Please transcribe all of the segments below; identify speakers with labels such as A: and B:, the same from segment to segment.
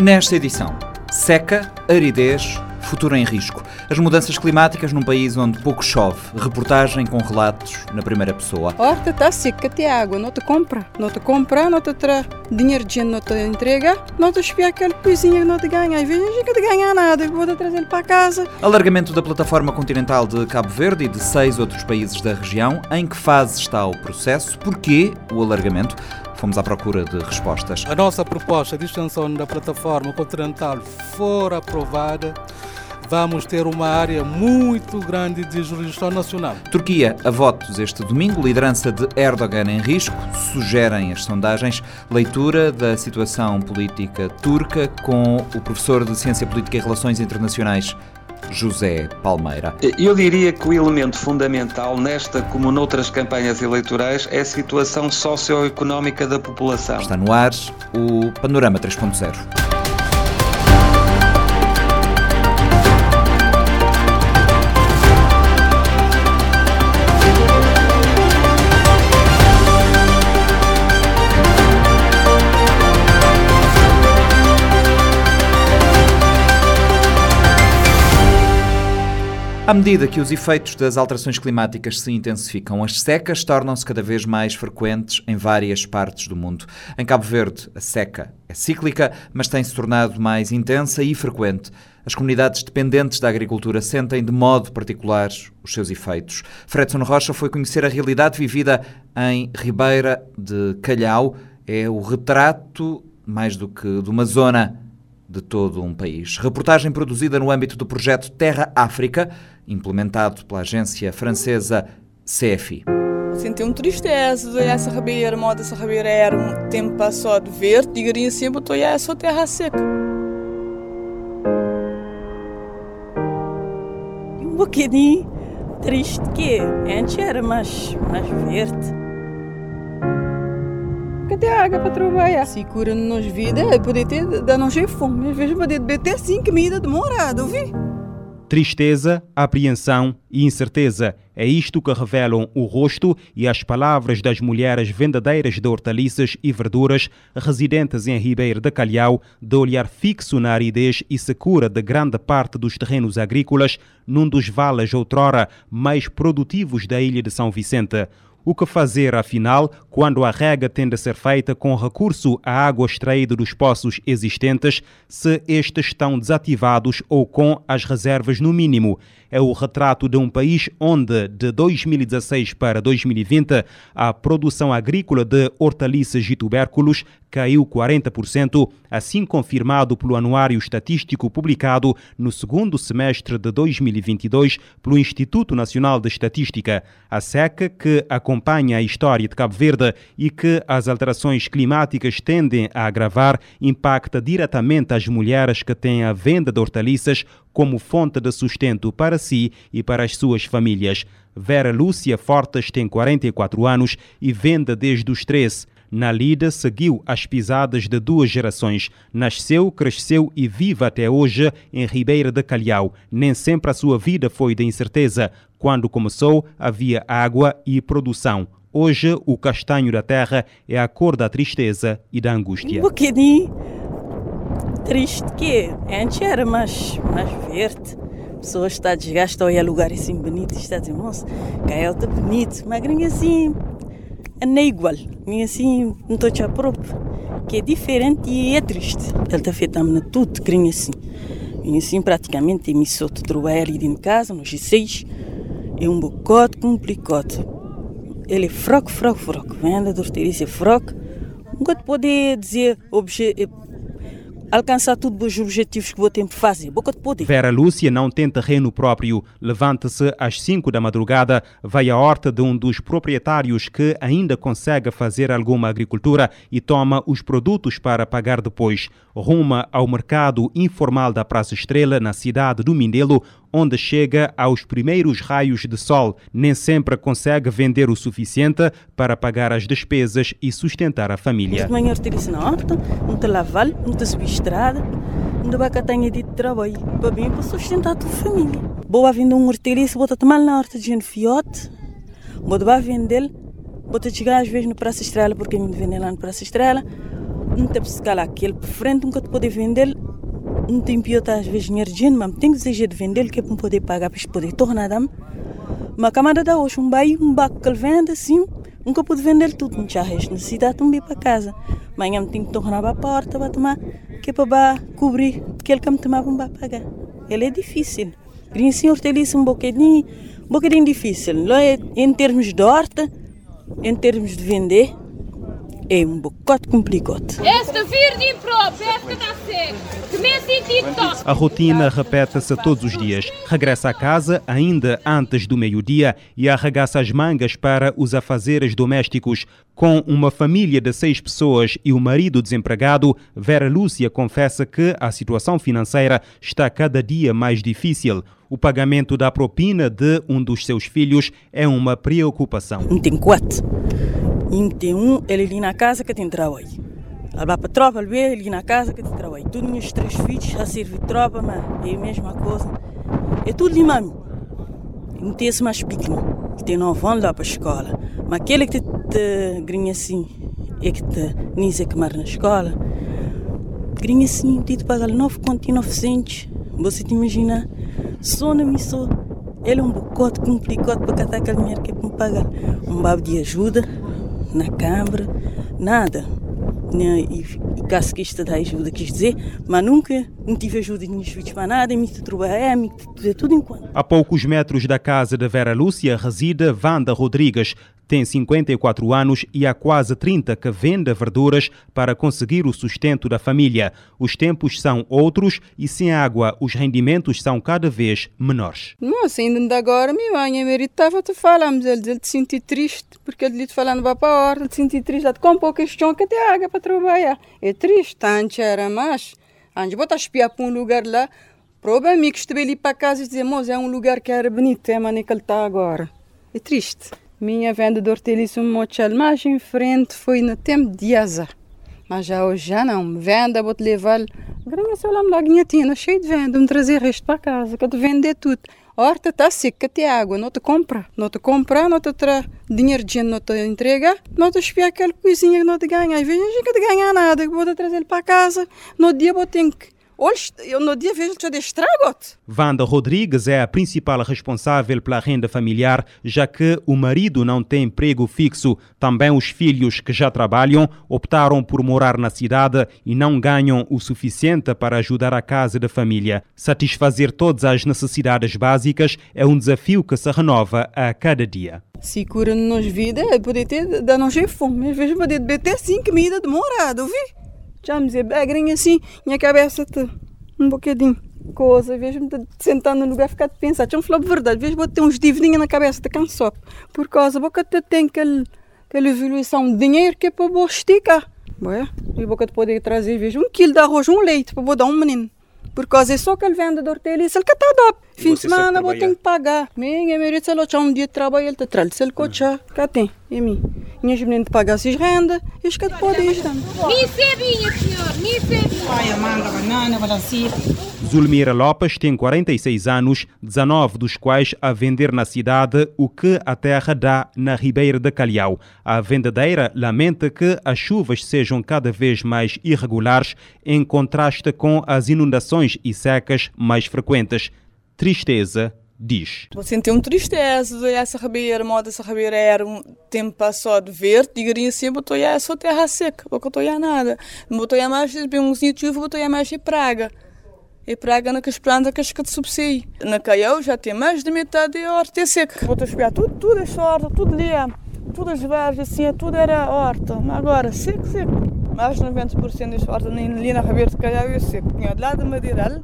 A: Nesta edição, seca, aridez, futuro em risco. As mudanças climáticas num país onde pouco chove. Reportagem com relatos na primeira pessoa.
B: Horta está seca, tem água, não te compra. Não te compra, não te traz dinheiro de não te entrega, não te espia aquela coisinha que não te ganha. Às vezes gente não ganha nada, vou te trazer para casa.
A: Alargamento da plataforma continental de Cabo Verde e de seis outros países da região. Em que fase está o processo? Porquê o alargamento? Fomos à procura de respostas.
C: A nossa proposta de extensão da plataforma continental for aprovada, vamos ter uma área muito grande de jurisdição nacional.
A: Turquia a votos este domingo, liderança de Erdogan em risco, sugerem as sondagens. Leitura da situação política turca com o professor de Ciência Política e Relações Internacionais José Palmeira.
D: Eu diria que o elemento fundamental nesta, como noutras campanhas eleitorais, é a situação socioeconómica da população.
A: Está no ar o Panorama 3.0. À medida que os efeitos das alterações climáticas se intensificam, as secas tornam-se cada vez mais frequentes em várias partes do mundo. Em Cabo Verde, a seca é cíclica, mas tem-se tornado mais intensa e frequente. As comunidades dependentes da agricultura sentem de modo particular os seus efeitos. Fredson Rocha foi conhecer a realidade vivida em Ribeira de Calhau. É o retrato, mais do que de uma zona, de todo um país. Reportagem produzida no âmbito do projeto Terra África, implementado pela agência francesa CFI.
B: Senti uma tristeza de essa ribeira, moda essa ribeira era um tempo de verde, digaria assim, botou é só terra seca.
E: Um bocadinho triste que antes era mais, mais verde
B: cadê a água para trabalhar? Se cura nos vida, poder ter, dar nos fome. Às vezes poder beber sim comida demorada, ouvi?
F: Tristeza, apreensão e incerteza. É isto que revelam o rosto e as palavras das mulheres vendedeiras de hortaliças e verduras residentes em Ribeiro de Calhau, de olhar fixo na aridez e secura de grande parte dos terrenos agrícolas num dos vales outrora mais produtivos da ilha de São Vicente. O que fazer, afinal, quando a rega tende a ser feita com recurso à água extraída dos poços existentes, se estes estão desativados ou com as reservas no mínimo? É o retrato de um país onde, de 2016 para 2020, a produção agrícola de hortaliças e tubérculos caiu 40%, assim confirmado pelo Anuário Estatístico publicado no segundo semestre de 2022 pelo Instituto Nacional de Estatística. A seca, que acompanha a história de Cabo Verde e que as alterações climáticas tendem a agravar, impacta diretamente as mulheres que têm a venda de hortaliças como fonte de sustento para si e para as suas famílias. Vera Lúcia Fortes tem 44 anos e vende desde os 13. Na lida, seguiu as pisadas de duas gerações. Nasceu, cresceu e vive até hoje em Ribeira de Calhau. Nem sempre a sua vida foi de incerteza. Quando começou, havia água e produção. Hoje, o castanho da terra é a cor da tristeza e da angústia.
E: Um bocadinho triste que antes era mais, mais verde. Pessoas está desgastam a lugares assim bonitos, está a dizer, moça, Caio está bonito, magrinho assim, não é igual, nem assim, não estou te próprio, que é diferente e é triste. Ele está feito na tudo, grinho assim. E assim, praticamente, me solto trabalhar ali dentro de casa, nos G6, é um bocote com um plicote. Ele é fraco, fraco, fraco. Venda de horteliça é fraco. Nunca pode dizer objeto alcançar todos os objetivos que vou ter fazer. Boca de poder.
F: Vera Lúcia não tem terreno próprio. Levanta-se às 5 da madrugada, vai à horta de um dos proprietários que ainda consegue fazer alguma agricultura e toma os produtos para pagar depois. Ruma ao mercado informal da Praça Estrela, na cidade do Mindelo, onde chega aos primeiros raios de sol. Nem sempre consegue vender o suficiente para pagar as despesas e sustentar a família.
E: Te te estrada, não te tenha de trabalho, para bem para sustentar a tua família. Boa vindo um horteliça, bota tomar na horta de gente fiote, bota vai vender, bota chegar às vezes no Praça Estrela, porque me vender lá no Praça Estrela, não tem escalar aquele por frente, nunca te poder vender. Não tem pior, às vezes, de mas tem que desejar de vender, que é para poder pagar, para poder tornar. Mas camada da hoje, um bairro, um baco que ele vende assim, nunca pode vender tudo, não tinha resto necessidade, um para casa. Amanhã tem que tornar para a porta, para tomar, que é para cobrir, aquele que me tomava, para pagar. Ele é difícil. Queria senhor ter isso um bocadinho, um bocadinho difícil. É em termos de horta, em termos de vender, é um bocado complicado.
G: Esta verde própria, esta está seca. Que me senti
F: A rotina repete-se todos os dias. Regressa a casa ainda antes do meio-dia e arregaça as mangas para os afazeres domésticos. Com uma família de seis pessoas e o marido desempregado, Vera Lúcia confessa que a situação financeira está cada dia mais difícil. O pagamento da propina de um dos seus filhos é uma preocupação.
E: Tem quatro. E tem um, ele ali na casa que tem trabalho. Ele vai para a tropa, ele vê ali na casa que tem trabalho. Tudo meus três filhos a servir tropa, mas é a mesma coisa. É tudo de mami. Não tem esse mais pequeno, que tem nove anos lá para a escola. Mas aquele que te, te grinha assim, é que te nisa que mar na escola. Grinha assim, tem de pagar nove contos e nove centos. Você te imagina, só na missão. Ele é um bocado complicado para catar aquele dinheiro que é para me pagar. Um babo de ajuda, na Câmara, nada. Né, e, e caso que isto dá ajuda, quis dizer, mas nunca não tive ajuda de filhos para nada, me trabalhar, me tudo enquanto.
F: A poucos metros da casa de Vera Lúcia reside Wanda Rodrigues, tem 54 anos e há quase 30 que vende verduras para conseguir o sustento da família. Os tempos são outros e sem água os rendimentos são cada vez menores.
B: Nossa, ainda agora, minha mãe, meu marido estava a falar, mas ele, te senti triste, porque ele te falando para a horta, te senti triste, com pouca questão que tem água para trabalhar. É triste, antes era mais. Antes botar espiar para um lugar lá, problema é que estive ali para casa e dizer, moça, é um lugar que era bonito, é maneira que ele está agora. É triste. Minha venda de horteliça mochel mais em frente foi no tempo de asa. Mas já hoje já não. Venda, vou-te levar. Granha só lá me tinha cheio de venda, me trazer resto para casa, que te vender tudo. Horta está seca, tem água, não te compra. Não te compra, não te traz dinheiro de não te entrega, não te espia aquela coisinha que não te ganha. Às vezes não te ganha nada, vou te trazer para casa. No dia vou ter que Hoje, eu no dia vejo que estrago
F: Wanda Rodrigues é a principal responsável pela renda familiar, já que o marido não tem emprego fixo. Também os filhos que já trabalham optaram por morar na cidade e não ganham o suficiente para ajudar a casa da família. Satisfazer todas as necessidades básicas é um desafio que se renova a cada dia.
B: Se cura nos vida, poder ter, dar nos fome. Às vezes poder beber assim comida demorada, ouvi? Já me dizia, bagrinho assim, minha cabeça te, um bocadinho coisa, vejo-me sentando no lugar ficar de pensar. Tinha falado verdade, vejo ter uns dividinhos na cabeça de cansou. Por causa, boca te tem aquele, aquela evolução de dinheiro que é para vou esticar. Ué, e boca te poder trazer, vejo um quilo de arroz, um leite para vou dar um menino. Por causa é só que ele vende de horteliça, ele que está dop. Fim de semana vou ter que pagar. Minha marido se ele um dia de trabalho, ele te traz, se ele cocha, cá tem, é mim. Meninas te pagam as renda, e os que podem dando.
G: Me sebinha, senhor, me sebinha.
B: Pai, manga, banana, balancia.
F: Zulmira Lopes tem 46 anos, 19 dos quais a vender na cidade o que a terra dá na Ribeira de Calhau. A vendedeira lamenta que as chuvas sejam cada vez mais irregulares em contraste com as inundações e secas mais frequentes. Tristeza diz.
H: Vou sentir uma tristeza, essa ribeira, moda essa ribeira era um tempo passado de verde, digaria assim, botou já só terra seca, não botou já nada. Botou já mais, um sítio, botou já mais praga e praga na plantas que que subsidi. Na Caião já tem mais de metade de horta seca. Vou espiar tudo, tudo esta horta, tudo ali, tudo as verdes, assim, tudo era horta. Mas agora, seco, seco. Mais de 90% desta horta ali na Ribeira de Caião é seco. Tinha de lá de Madeiral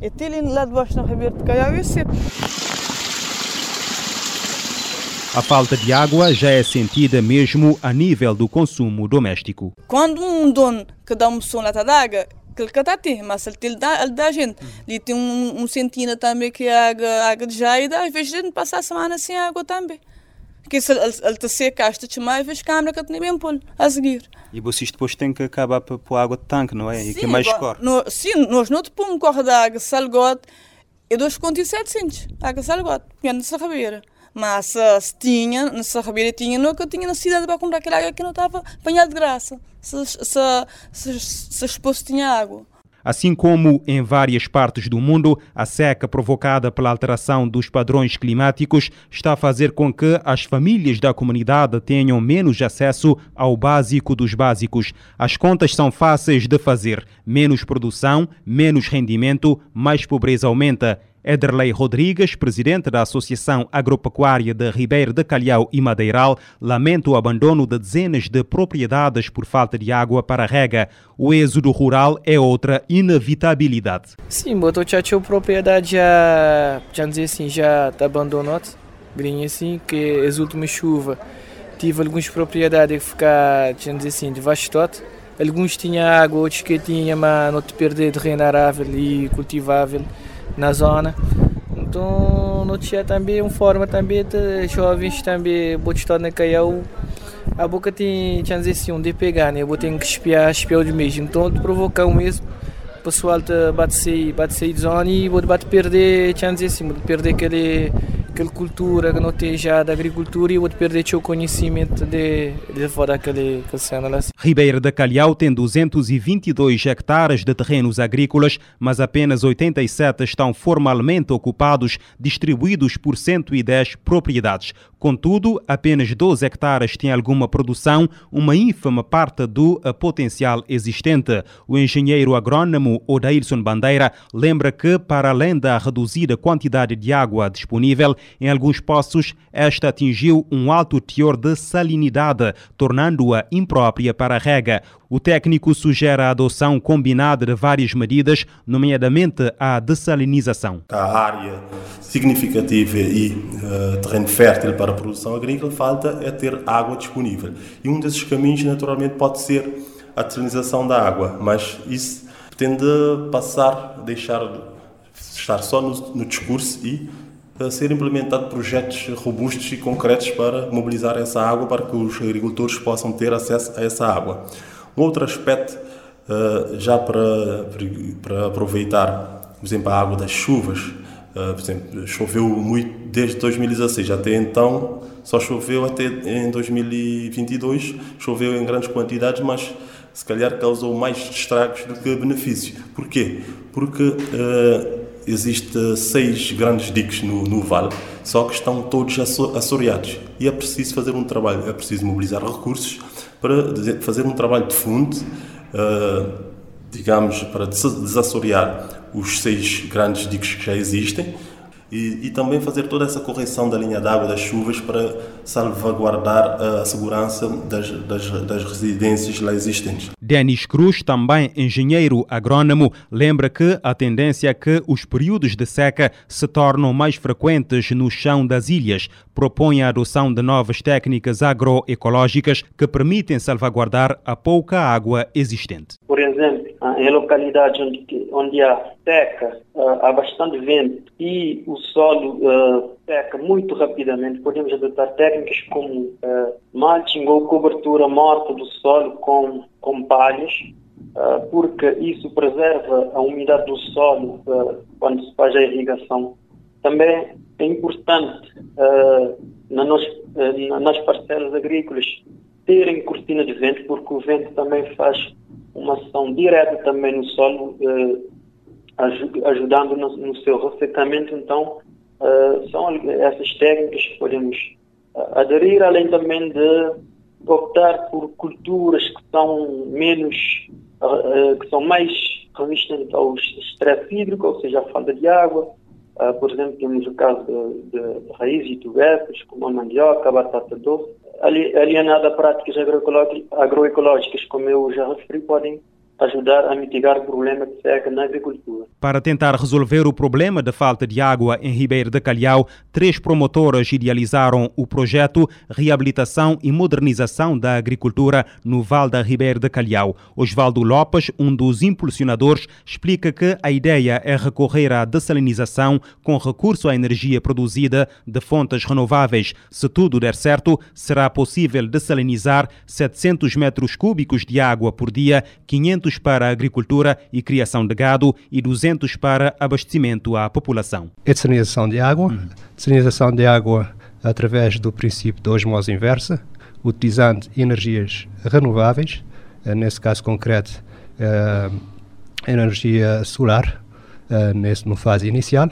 H: e até ali lá de baixo na Ribeira de Caião é seco.
F: A falta de água já é sentida mesmo a nível do consumo doméstico.
H: Quando um dono que dá uma lata d'água que que está tem, mas ele, ele, dá, ele dá a gente. Ele tem um, um centina também que é água, água de jaida, às vezes a gente passa a semana sem água também. Porque se ele está seca, está demais, às vezes câmara que tem bem pôr a seguir.
I: E vocês depois têm que acabar por água de tanque, não é? Sim, e que é mais corre.
H: No, sim, nós não pomos um corre de água salgote e 2,7 centos. Água salgote, menos essa rabeira. Mas se, se tinha, se a Ribeira tinha, nunca tinha necessidade para comprar aquela água que não estava apanhada de graça. Se, se, se, se, se tinha água.
F: Assim como em várias partes do mundo, a seca provocada pela alteração dos padrões climáticos está a fazer com que as famílias da comunidade tenham menos acesso ao básico dos básicos. As contas são fáceis de fazer: menos produção, menos rendimento, mais pobreza aumenta. Ederley Rodrigues, presidente da Associação Agropecuária de Ribeiro de Calhau e Madeiral, lamenta o abandono de dezenas de propriedades por falta de água para rega. O êxodo rural é outra inevitabilidade.
J: Sim, botou já tinha propriedade já, já dizer assim, já está abandonado, grinha assim, que as últimas chuvas tive algumas propriedades que ficar, já dizer assim, devastadas. Alguns tinham água, outros que tinham, mas não te perder terreno arável e cultivável na zona. Então, não tinha também uma forma também de jovens também botar na caiu a boca tem assim de pegar, né? Eu ter que espiar, espiar o mesmo. Então, de provocar o mesmo, pessoal te bate bate de zona e vou bate perder, vou perder aquele aquela cultura que não tem já da agricultura e vou perder o conhecimento de, de fora daquele cena lá.
F: Ribeira da Calhau tem 222 hectares de terrenos agrícolas, mas apenas 87 estão formalmente ocupados, distribuídos por 110 propriedades. Contudo, apenas 12 hectares têm alguma produção, uma ínfima parte do potencial existente. O engenheiro agrônomo Odailson Bandeira lembra que, para além da reduzida quantidade de água disponível, em alguns poços, esta atingiu um alto teor de salinidade, tornando-a imprópria para rega. O técnico sugere a adoção combinada de várias medidas, nomeadamente a dessalinização.
K: A área significativa e uh, terreno fértil para a produção agrícola falta é ter água disponível. E um desses caminhos, naturalmente, pode ser a desalinização da água, mas isso tende a passar, deixar estar só no, no discurso e a ser implementado projetos robustos e concretos para mobilizar essa água para que os agricultores possam ter acesso a essa água. Um outro aspecto, eh, já para, para aproveitar, por exemplo, a água das chuvas, eh, por exemplo, choveu muito desde 2016, até então só choveu até em 2022, choveu em grandes quantidades, mas se calhar causou mais estragos do que benefícios. Porquê? Porque uh, Existem seis grandes diques no, no vale, só que estão todos assoreados. E é preciso fazer um trabalho, é preciso mobilizar recursos para fazer um trabalho de fundo, uh, digamos, para desassorear os seis grandes diques que já existem e, e, também fazer toda essa correção da linha d'água das chuvas para salvaguardar a segurança das, das, das, residências lá existentes.
F: Denis Cruz, também engenheiro agrônomo, lembra que a tendência é que os períodos de seca se tornam mais frequentes no chão das ilhas. Propõe a adoção de novas técnicas agroecológicas que permitem salvaguardar a pouca água existente.
L: Por exemplo, em localidades onde, onde há seca, há bastante vento e o solo uh, seca muito rapidamente, podemos adotar técnicas como uh, mulching ou cobertura morta do solo com, com palhas, uh, porque isso preserva a umidade do solo quando se faz a irrigação. Também é importante na nos, nas parcelas agrícolas terem cortina de vento, porque o vento também faz uma ação direta também no solo, ajudando no, no seu ressecamento. Então, uh, são essas técnicas que podemos uh, aderir, além também de optar por culturas que são menos, uh, que são mais resistentes ao estresse hídrico, ou seja, à falta de água. por exemplo, temos o caso de, de, de raízes e tubérculos, como a mandioca, a batata doce. Alienada a práticas agroecológicas, como eu já referi, podem ajudar a mitigar o problema de seca na agricultura.
F: Para tentar resolver o problema da falta de água em Ribeiro de Calhau, três promotoras idealizaram o projeto Reabilitação e Modernização da Agricultura no Val da Ribeiro de Calhau. Osvaldo Lopes, um dos impulsionadores, explica que a ideia é recorrer à dessalinização com recurso à energia produzida de fontes renováveis. Se tudo der certo, será possível dessalinizar 700 metros cúbicos de água por dia, 500 200 para a agricultura e criação de gado e 200 para abastecimento à população.
M: É desalinização de água. Uhum. Desalinização de água através do princípio da osmose inversa, utilizando energias renováveis, nesse caso concreto, energia solar, nesse, no fase inicial,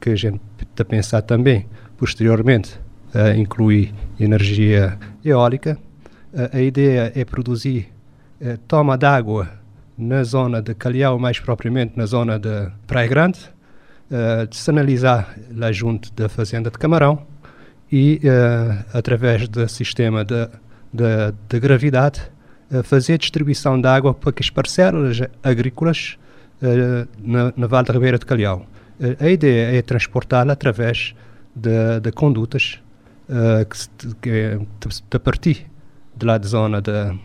M: que a gente está a pensar também, posteriormente, incluir energia eólica. a ideia é produzir toma d'água na zona de Calhau, mais propriamente na zona de Praia Grande, uh, desanalisar lá junto da fazenda de Camarão e, uh, através do sistema de, de, de gravidade, uh, fazer distribuição de água para que as parcelas agrícolas na, na Vale da Ribeira de Calhau. a ideia é transportá-la através de, de condutas que, que, de, partir de lá da zona de,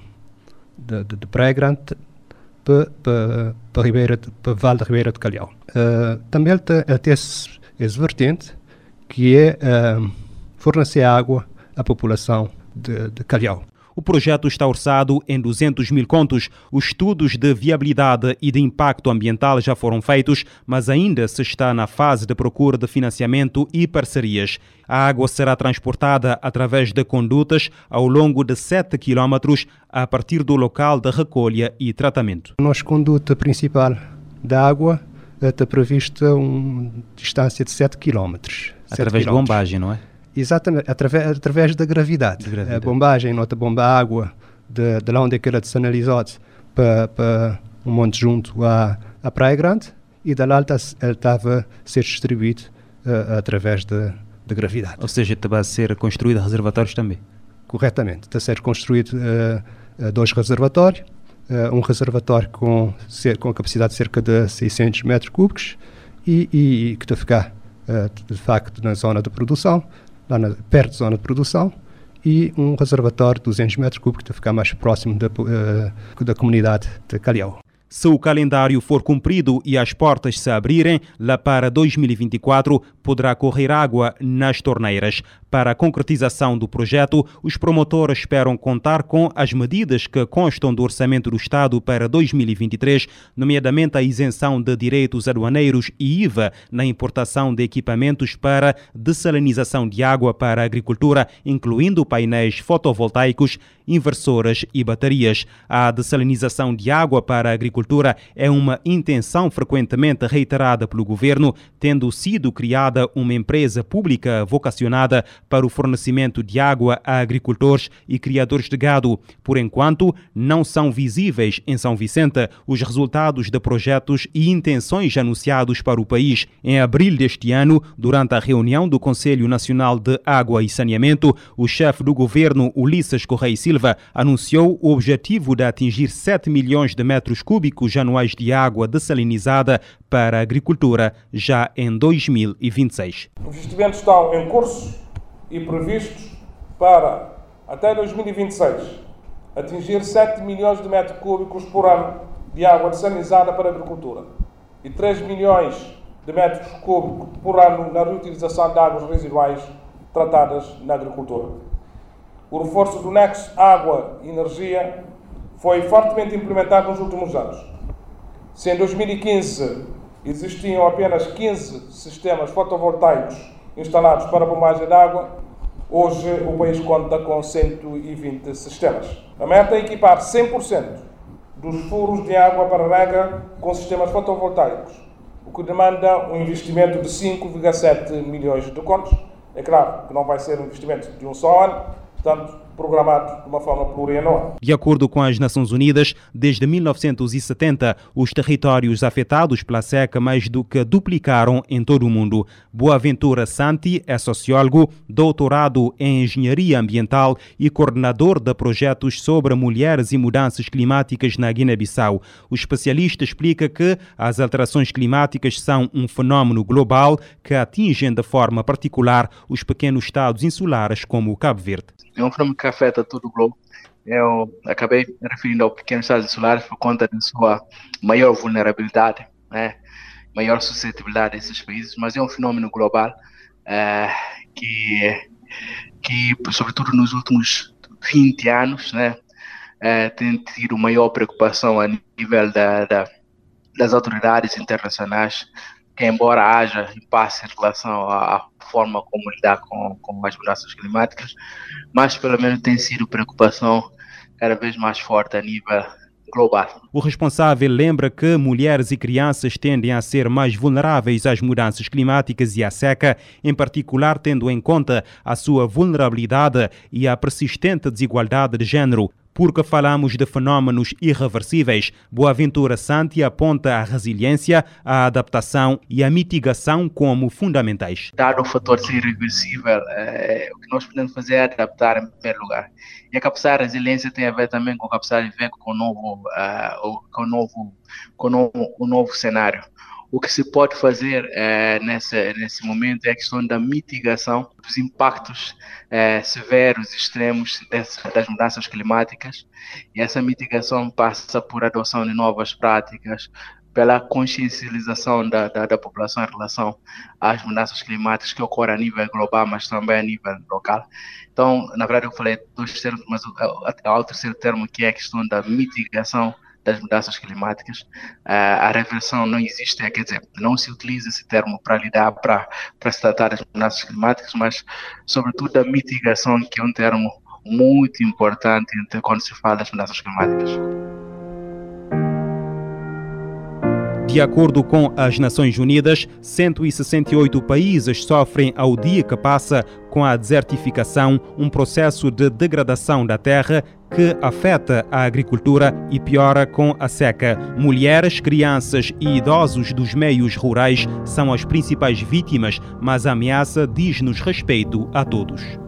M: de, de Praia Grande para, para, Ribeira, para Vale da Ribeira de Calhau. Uh, também ele tem, ele tem esse, vertente que é uh, fornecer água à população de, de Calhau.
F: O projeto está orçado em 200 mil contos. Os estudos de viabilidade e de impacto ambiental já foram feitos, mas ainda se está na fase de procura de financiamento e parcerias. A água será transportada através de condutas ao longo de 7 quilómetros a partir do local de recolha e tratamento.
M: A nossa conduta principal da água está prevista uma distância de 7 quilómetros.
F: Através de bombagem, não é?
M: Exatamente, através, através da gravidade. De gravidade. A bombagem, nota bomba água, de, de lá onde é que era desanalisado para, para um monte junto à, à Praia Grande e da lá ele estava a ser distribuído uh, através da gravidade.
F: Ou seja, estava a ser construído reservatórios também?
M: Corretamente, está a ser construído uh, dois reservatórios, uh, um reservatório com, com capacidade de cerca de 600 metros cúbicos e, e, e que está a ficar, de facto, na zona de produção, lá na, perto da zona de produção, e um reservatório de 200 metros cúbicos para ficar mais próximo da, uh, da comunidade de Calhau.
F: Se o calendário for cumprido e as portas se abrirem, lá para 2024 poderá correr água nas torneiras. Para a concretização do projeto, os promotores esperam contar com as medidas que constam do Orçamento do Estado para 2023, nomeadamente a isenção de direitos aduaneiros e IVA na importação de equipamentos para dessalinização de água para a agricultura, incluindo painéis fotovoltaicos, inversoras e baterias. A dessalinização de água para a agricultura é uma intenção frequentemente reiterada pelo governo, tendo sido criada uma empresa pública vocacionada para o fornecimento de água a agricultores e criadores de gado. Por enquanto, não são visíveis em São Vicente os resultados de projetos e intenções anunciados para o país. Em abril deste ano, durante a reunião do Conselho Nacional de Água e Saneamento, o chefe do governo, Ulisses Correia Silva, anunciou o objetivo de atingir 7 milhões de metros cúbicos anuais de água dessalinizada para a agricultura já em 2026.
N: Os investimentos estão em curso e previstos para, até 2026, atingir 7 milhões de metros cúbicos por ano de água desalinizada para a agricultura e 3 milhões de metros cúbicos por ano na reutilização de águas residuais tratadas na agricultura. O reforço do nexo água-energia foi fortemente implementado nos últimos anos. Se em 2015 existiam apenas 15 sistemas fotovoltaicos instalados para a bombagem de água, hoje o país conta com 120 sistemas. A meta é equipar 100% dos furos de água para rega com sistemas fotovoltaicos, o que demanda um investimento de 5,7 milhões de contos. É claro que não vai ser um investimento de um só ano, portanto, programado de uma forma plurianual.
F: De acordo com as Nações Unidas, desde 1970, os territórios afetados pela seca mais do que duplicaram em todo o mundo. Boaventura Santi é sociólogo, doutorado em engenharia ambiental e coordenador de projetos sobre mulheres e mudanças climáticas na Guiné-Bissau. O especialista explica que as alterações climáticas são um fenômeno global que atingem de forma particular os pequenos estados insulares como o Cabo Verde.
O: É um fenômeno que afeta todo o globo. Eu acabei me referindo ao pequenos estados insulares por conta da sua maior vulnerabilidade, né? maior suscetibilidade desses países, mas é um fenômeno global é, que, que, sobretudo nos últimos 20 anos, né, é, tem tido maior preocupação a nível da, da, das autoridades internacionais que embora haja impasse em relação à forma como lidar com, com as mudanças climáticas, mas pelo menos tem sido preocupação cada vez mais forte a nível global.
F: O responsável lembra que mulheres e crianças tendem a ser mais vulneráveis às mudanças climáticas e à seca, em particular tendo em conta a sua vulnerabilidade e a persistente desigualdade de género porque falamos de fenómenos irreversíveis. Boaventura Santi aponta a resiliência, a adaptação e a mitigação como fundamentais.
O: Dado o fator ser irreversível, é, o que nós podemos fazer é adaptar em primeiro lugar. E a capacidade de resiliência tem a ver também com a capacidade de ver com o novo, uh, com o novo, com o novo, o novo cenário. O que se pode fazer é, nesse, nesse momento é a questão da mitigação dos impactos é, severos, extremos das mudanças climáticas. E essa mitigação passa por adoção de novas práticas, pela consciencialização da, da, da, população em relação às mudanças climáticas que ocorrem a nível global, mas também a nível local. Então, na verdade, eu falei dois termos, mas há o terceiro termo que é a questão da mitigação das mudanças climáticas. A reversão não existe, é, quer dizer, não se utiliza esse termo para lidar, para, para se tratar das mudanças climáticas, mas, sobretudo, a mitigação, que é um termo muito importante quando se fala das mudanças climáticas.
F: De acordo com as Nações Unidas, 168 países sofrem ao dia que passa com a desertificação, um processo de degradação da terra que afeta a agricultura e piora com a seca. Mulheres, crianças e idosos dos meios rurais são as principais vítimas, mas a ameaça diz-nos respeito a todos.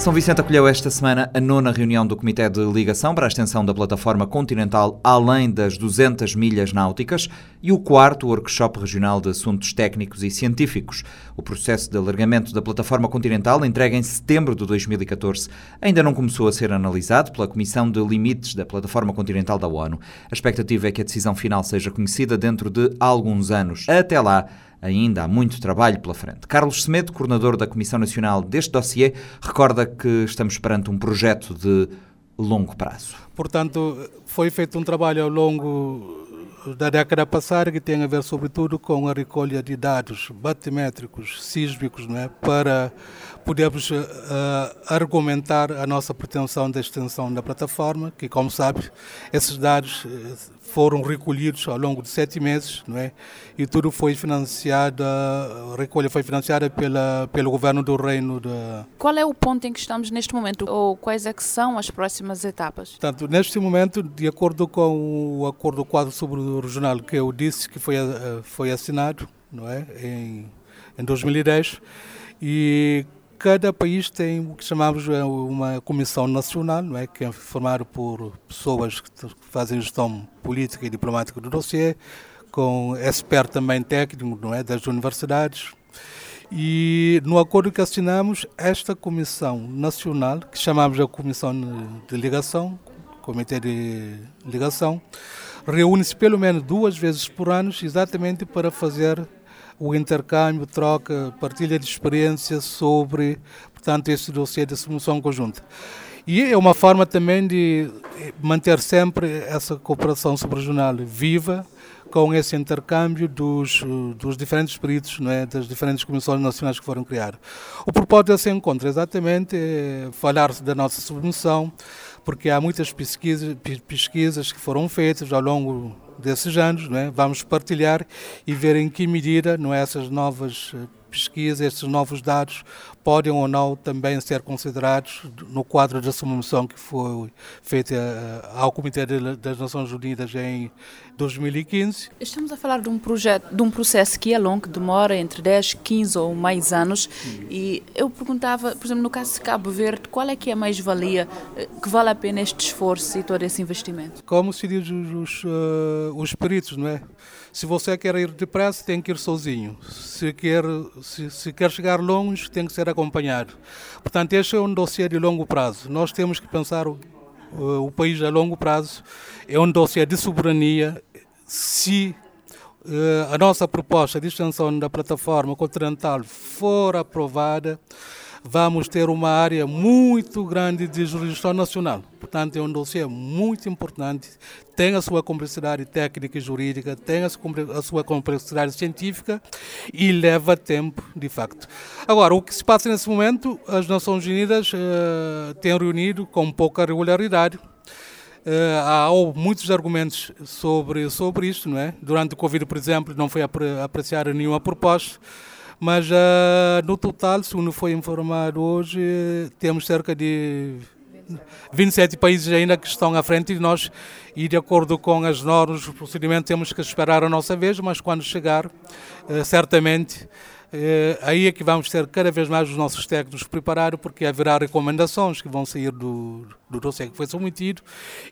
A: São Vicente acolheu esta semana a nona reunião do Comitê de Ligação para a extensão da plataforma continental além das 200 milhas náuticas e o quarto Workshop Regional de Assuntos Técnicos e Científicos. O processo de alargamento da plataforma continental, entregue em setembro de 2014, ainda não começou a ser analisado pela Comissão de Limites da Plataforma Continental da ONU. A expectativa é que a decisão final seja conhecida dentro de alguns anos. Até lá, ainda há muito trabalho pela frente. Carlos Semedo, coordenador da Comissão Nacional deste dossiê, recorda que estamos perante um projeto de longo prazo.
C: Portanto, foi feito um trabalho ao longo da década passada que tem a ver sobretudo com a recolha de dados batimétricos, sísmicos, não é? para podermos uh, argumentar a nossa pretensão da extensão da plataforma, que como sabe, esses dados uh, foram recolhidos ao longo de sete meses, não é? E tudo foi financiado, a recolha foi financiada pela, pelo governo do Reino de...
P: Qual é o ponto em que estamos neste momento? Ou quais é que são as próximas etapas?
C: Portanto, neste momento, de acordo com o acordo quadro sobre o regional que eu disse que foi, foi assinado, não é? Em, em 2010, e cada país tem o que chamamos de uma comissão nacional, não é? que é formada por pessoas que fazem gestão política e diplomática do dossiê, com expert também técnico não é? das universidades. E no acordo que assinamos, esta comissão nacional, que chamamos de Comissão de Ligação, Comitê de Ligação, reúne-se pelo menos duas vezes por ano, exatamente para fazer o intercâmbio, troca, partilha de experiências sobre, portanto, este dossiê de solução conjunta. E é uma forma também de manter sempre essa cooperação subregional viva, com esse intercâmbio dos, dos diferentes peritos, é, das diferentes comissões nacionais que foram criadas. O propósito desse encontro exatamente é falar-se da nossa submissão, porque há muitas pesquisas, pesquisas que foram feitas ao longo desses anos, não é? vamos partilhar e ver em que medida não é, essas novas eh, pesquisas, estes novos dados podem ou não também ser considerados no quadro da submissão que foi feita eh, ao Comitê das Nações Unidas em 2015.
P: Estamos a falar de um projeto, de um processo que é longo, que demora entre 10, 15 ou mais anos. E eu perguntava, por exemplo, no caso de Cabo Verde, qual é que é a mais-valia eh, que vale a pena este esforço e todo esse investimento?
C: Como se diz os, os, uh, os peritos, não é? Se você quer ir depressa, tem que ir sozinho. Se quer, se, se quer chegar longe, tem que ser acompanhado. Portanto, este é um dossiê de longo prazo. Nós temos que pensar o país a longo prazo é um dossiê de soberania se a nossa proposta de extensão da plataforma continental for aprovada, vamos ter uma área muito grande de jurisdição nacional. Portanto, é um dossiê muito importante, tem a sua complexidade técnica e jurídica, tem a sua complexidade científica e leva tempo, de facto. Agora, o que se passa nesse momento, as Nações Unidas uh, têm reunido com pouca regularidade, Uh, há muitos argumentos sobre, sobre isto, não é? Durante o Covid, por exemplo, não foi apreciada nenhuma proposta, mas uh, no total, segundo foi informado hoje, temos cerca de 27 países ainda que estão à frente de nós e de acordo com as normas, o procedimento, temos que esperar a nossa vez, mas quando chegar, uh, certamente aí é que vamos ter cada vez mais os nossos técnicos preparados, porque haverá recomendações que vão sair do, do dossiê que foi submetido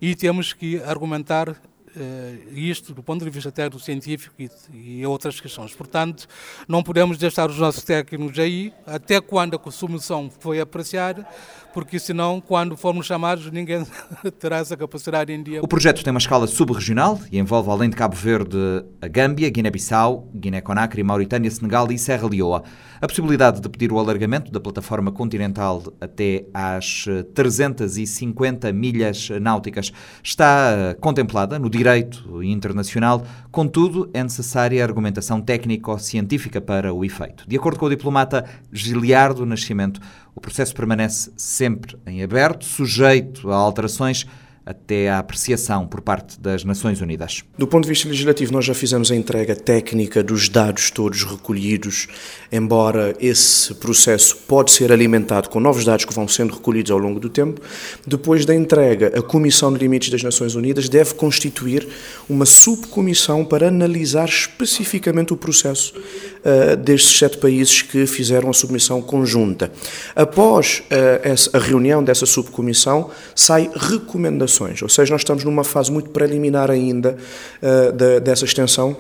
C: e temos que argumentar uh, isto do ponto de vista técnico, científico e, e, outras questões. Portanto, não podemos deixar os nossos técnicos aí até quando a submissão foi apreciada, porque senão, quando formos chamados, ninguém terá essa capacidade em dia.
A: O projeto tem uma escala subregional e envolve, além de Cabo Verde, a Gâmbia, Guiné-Bissau, Guiné-Conakry, Mauritânia, Senegal e Serra Leoa. A possibilidade de pedir o alargamento da plataforma continental até às 350 milhas náuticas está contemplada no direito internacional, contudo, é necessária argumentação técnico-científica para o efeito. De acordo com o diplomata Giliardo Nascimento, o processo permanece sempre em aberto, sujeito a alterações até à apreciação por parte das Nações Unidas.
Q: Do ponto de vista legislativo, nós já fizemos a entrega técnica dos dados todos recolhidos, embora esse processo pode ser alimentado com novos dados que vão sendo recolhidos ao longo do tempo. Depois da entrega, a Comissão de Limites das Nações Unidas deve constituir uma subcomissão para analisar especificamente o processo uh, destes sete países que fizeram a submissão conjunta. Após uh, essa, a reunião dessa subcomissão, sai recomendações ou seja, nós estamos numa fase muito preliminar ainda uh, de, dessa extensão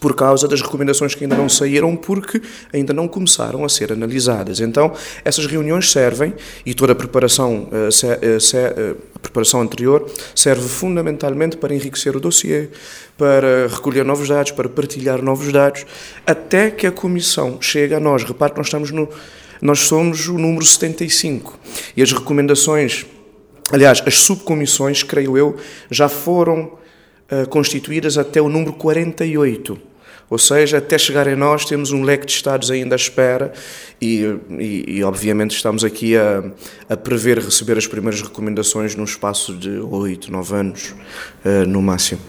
Q: por causa das recomendações que ainda não saíram, porque ainda não começaram a ser analisadas. Então, essas reuniões servem, e toda a preparação, se, uh, a preparação anterior, serve fundamentalmente para enriquecer o dossiê, para recolher novos dados, para partilhar novos dados, até que a Comissão chegue a nós. Repare que nós estamos no. Nós somos o número 75 e as recomendações Aliás, as subcomissões, creio eu, já foram uh, constituídas até o número 48. Ou seja, até chegar a nós temos um leque de Estados ainda à espera e, e, e obviamente estamos aqui a, a, prever receber as primeiras recomendações num espaço de 8, 9 anos uh, no máximo.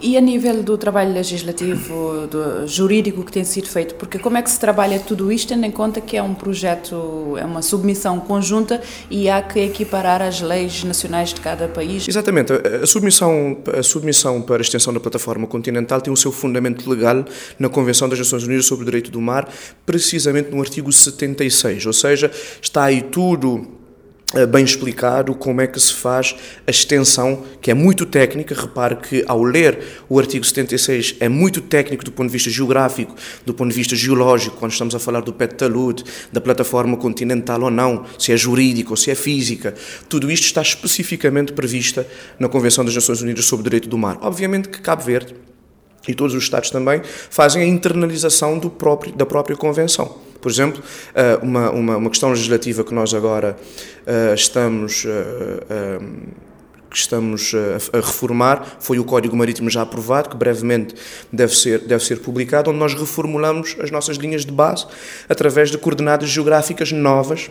P: E a nível do trabalho legislativo, do jurídico que tem sido feito, porque como é que se trabalha tudo isto, tendo em conta que é um projeto, é uma submissão conjunta e há que equiparar as leis nacionais de cada país?
Q: Exatamente. A submissão, a submissão para a extensão da plataforma continental tem o seu fundamento legal na Convenção das Nações Unidas sobre o Direito do Mar, precisamente no artigo 76, ou seja, está aí tudo bem explicado como é que se faz a extensão, que é muito técnica. Repare que, ao ler o artigo 76, é muito técnico do ponto de vista geográfico, do ponto de vista geológico, quando estamos a falar do PET-TALUD, da plataforma continental ou não, se é jurídica ou se é física. Tudo isto está especificamente prevista na Convenção das Nações Unidas sobre o Direito do Mar. Obviamente que Cabo Verde e todos os Estados também fazem a internalização do próprio, da própria Convenção. Por exemplo, eh, uma, uma, uma questão legislativa que nós agora uh, estamos. Uh, que estamos a reformar foi o Código Marítimo já aprovado, que brevemente deve ser, deve ser publicado, onde nós reformulamos as nossas linhas de base através de coordenadas geográficas novas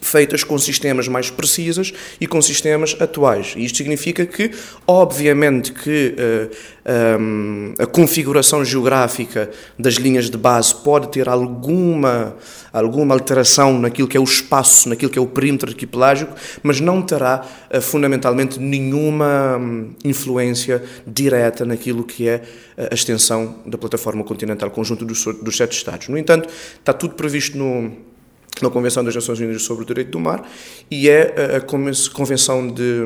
Q: feitas com sistemas mais precisas e com sistemas atuais. Isto significa que, obviamente, que uh, eh, um, eh, a configuração geográfica das linhas de base pode ter alguma, alguma alteração naquilo que é o espaço, naquilo que é o perímetro arquipelágico, mas não terá uh, fundamentalmente nenhuma um, influência direta naquilo que é a extensão da plataforma continental conjunto dos, dos sete Estados. No entanto, está tudo previsto no na Convenção das Nações Unidas sobre o Direito do Mar e é a Convenção de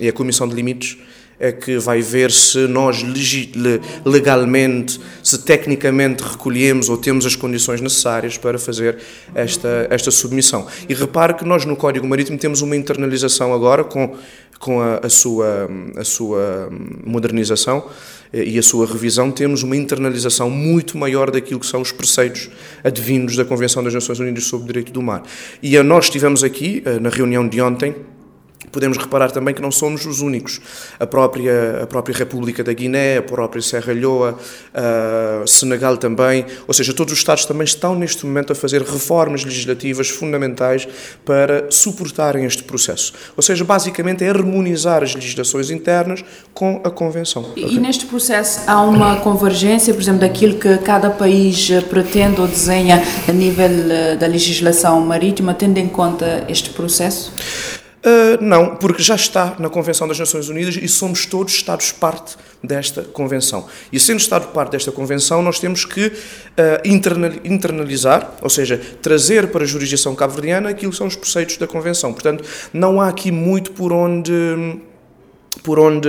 Q: e a Comissão de Limites é que vai ver se nós legalmente, se tecnicamente recolhemos ou temos as condições necessárias para fazer esta, esta submissão. E repare que nós no Código Marítimo temos uma internalização agora com, com a, a sua, a sua modernização e a sua revisão, temos uma internalização muito maior daquilo que são os preceitos advindos da Convenção das Nações Unidas sobre o Direito do Mar. E nós estivemos aqui, eh, na reunião de ontem, Podemos reparar também que não somos os únicos. A própria, a própria República da Guiné, a própria Serra Leoa, Senegal também, ou seja, todos os Estados também estão neste momento a fazer reformas legislativas fundamentais para suportarem este processo. Ou seja, basicamente é harmonizar as legislações internas com a Convenção.
P: E, e neste processo há uma convergência, por exemplo, daquilo que cada país pretende ou desenha a nível eh, da legislação marítima, tendo em conta este processo?
Q: Uh, não, porque já está na Convenção das Nações Unidas e somos todos Estados parte desta Convenção. E sendo Estado parte desta Convenção, nós temos que uh, internalizar, ou seja, trazer para a jurisdição cabo-verdiana aquilo que são os preceitos da Convenção. Portanto, não há aqui muito por onde. Por onde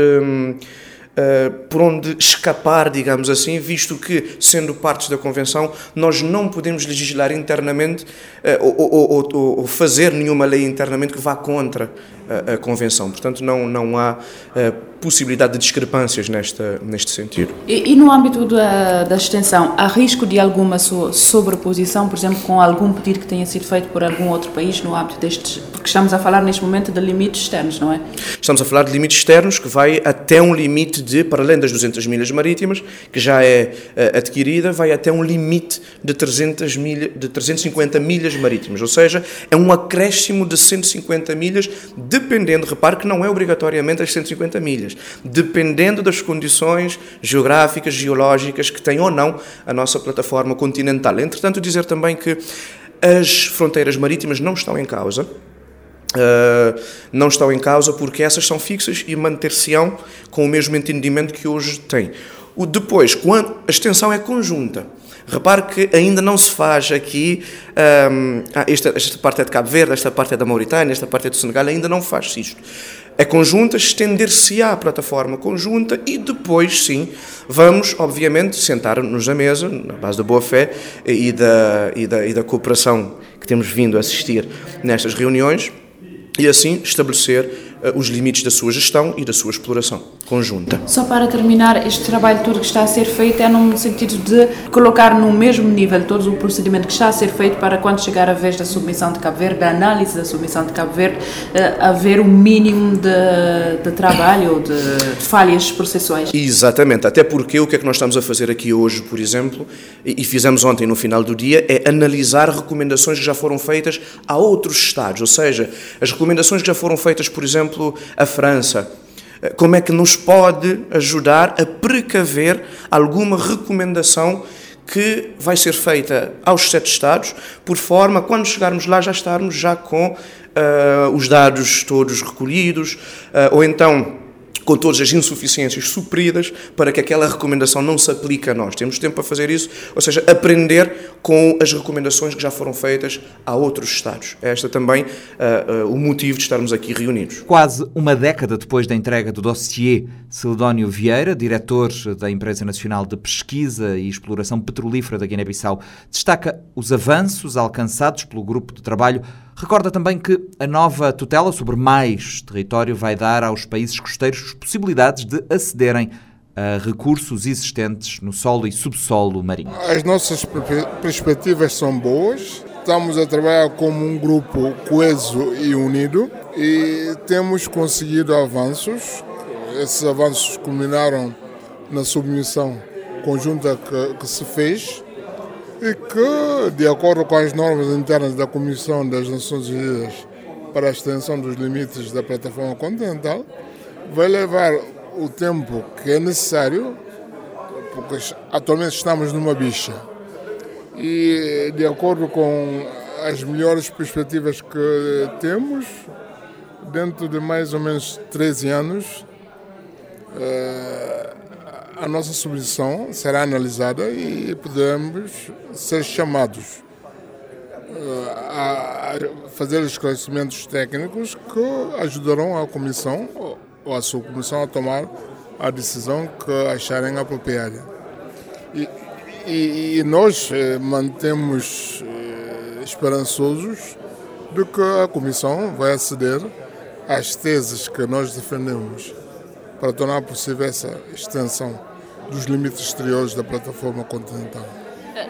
Q: Uh, por onde escapar, digamos assim, visto que, sendo partes da Convenção, nós não podemos legislar internamente uh, ou, ou, ou, ou, fazer nenhuma lei internamente que vá contra a, a Convenção. Portanto, não, não há uh, possibilidade de discrepâncias nesta, neste sentido.
P: E, e no âmbito da, da, extensão, há risco de alguma so, sobreposição, por exemplo, com algum pedido que tenha sido feito por algum outro país no âmbito destes. Porque estamos a falar neste momento de limites externos, não é?
Q: Estamos a falar de limites externos que vai até um limite de, para além das 200 milhas marítimas, que já é uh, adquirida, vai até um limite de, 300 milha, de 350 milhas marítimas. Ou seja, é um acréscimo de 150 milhas, dependendo, repare que não é obrigatoriamente as 150 milhas dependendo das condições geográficas, geológicas que tem ou não a nossa plataforma continental. Entretanto, dizer também que as fronteiras marítimas não estão em causa. Uh, não estão em causa porque essas são fixas e manter-se-ão com o mesmo entendimento que hoje tem. O depois, quando a extensão é conjunta, Repare que ainda não se faz aqui, um, ah, esta, esta parte é de Cabo Verde, esta parte é da Mauritânia, esta parte é do Senegal, ainda não faz isto. É conjunta, estender-se-á a plataforma conjunta e depois, sim, vamos, obviamente, sentar-nos à mesa, na base da boa-fé e da, e, da, e da cooperação que temos vindo a assistir nestas reuniões e assim estabelecer os limites da sua gestão e da sua exploração conjunta.
P: Só para terminar, este trabalho todo que está a ser feito é no sentido de colocar no mesmo nível todo o procedimento que está a ser feito para quando chegar a vez da submissão de Cabo Verde, da análise da submissão de Cabo Verde, eh, haver um mínimo de, de trabalho ou de, de falhas processuais.
Q: Exatamente, até porque o que é que nós estamos a fazer aqui hoje, por exemplo, e fizemos ontem no final do dia, é analisar recomendações que já foram feitas a outros Estados, ou seja, as recomendações que já foram feitas, por exemplo, exemplo, a França. Como é que nos pode ajudar a precaver alguma recomendação que vai ser feita aos sete Estados, por forma, quando chegarmos lá, já estarmos já com uh, os dados todos recolhidos, uh, ou então com todas as insuficiências supridas para que aquela recomendação não se aplique a nós. Temos tempo para fazer isso, ou seja, aprender com as recomendações que já foram feitas a outros Estados. É este também uh, uh, o motivo de estarmos aqui reunidos.
A: Quase uma década depois da entrega do dossiê, Celedónio Vieira, diretor da Empresa Nacional de Pesquisa e Exploração Petrolífera da Guiné-Bissau, destaca os avanços alcançados pelo grupo de trabalho Recorda também que a nova tutela sobre mais território vai dar aos países costeiros possibilidades de acederem a recursos existentes no solo e subsolo marinho.
R: As nossas perspectivas são boas. Estamos a trabalhar como um grupo coeso e unido e temos conseguido avanços. Esses avanços culminaram na submissão conjunta que, que se fez e que, de acordo com as normas internas da Comissão das Nações Unidas para a extensão dos limites da plataforma continental, vai levar o tempo que é necessário, porque atualmente estamos numa bicha. E, de acordo com as melhores perspectivas que temos, dentro de mais ou menos 13 anos, uh, a nossa submissão será analisada e podemos ser chamados eh, a fazer esclarecimentos técnicos que ajudarão a Comissão, ou a sua comissão a tomar a decisão que acharem apropriada. E, e, e nós eh, mantemos eh, esperançosos de que a comissão vai aceder às teses que nós defendemos para tornar possível essa extensão dos limites exteriores da plataforma continental.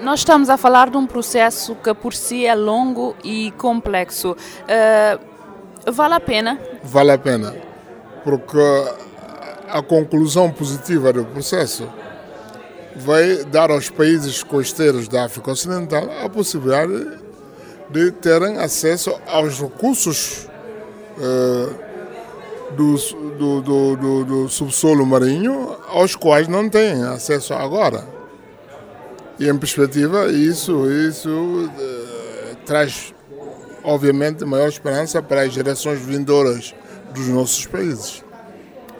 P: Nós estamos a falar de um processo que por si é longo e complexo. Uh, vale a pena?
R: Vale a pena, porque a conclusão positiva do processo vai dar aos países costeiros da África Ocidental a possibilidade de terem acesso aos recursos uh, do, do, do, do, subsolo marinho aos quais não têm acesso agora. E em perspectiva, isso, isso uh, traz, obviamente, maior esperança para as gerações vindouras dos nossos países,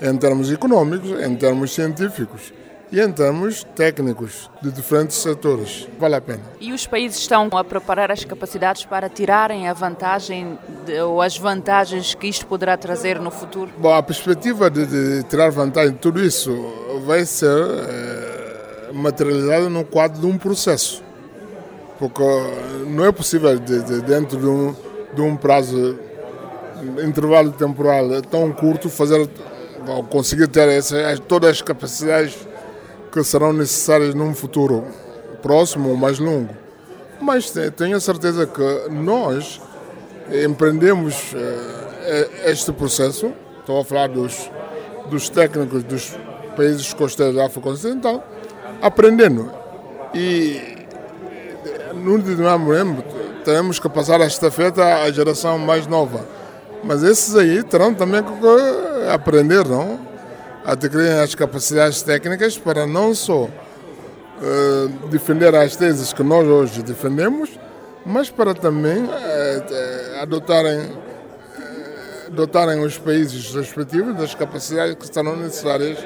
R: em termos econômicos, em termos científicos e em termos técnicos de diferentes setores. Vale a pena.
P: E os países estão a preparar as capacidades para tirarem a vantagem de, ou as vantagens que isto poderá trazer no futuro?
R: Bom, a perspectiva de, de tirar vantagem de tudo isso vai ser é, materializada no quadro de um processo. Porque não é possível, de, de, dentro de um, de um prazo, intervalo temporal tão curto, fazer conseguir ter essa, todas as capacidades que serão necessárias num futuro próximo ou mais longo. Mas tenho a certeza que nós empreendemos eh, este processo, estou a falar dos, dos técnicos dos países costeiros da África Ocidental, aprendendo. E no momento teremos que passar esta feita à geração mais nova. Mas esses aí terão também que aprender, não? Adquirirem as capacidades técnicas para não só uh, defender as teses que nós hoje defendemos, mas para também uh, adotarem, uh, dotarem os países respectivos das capacidades que serão necessárias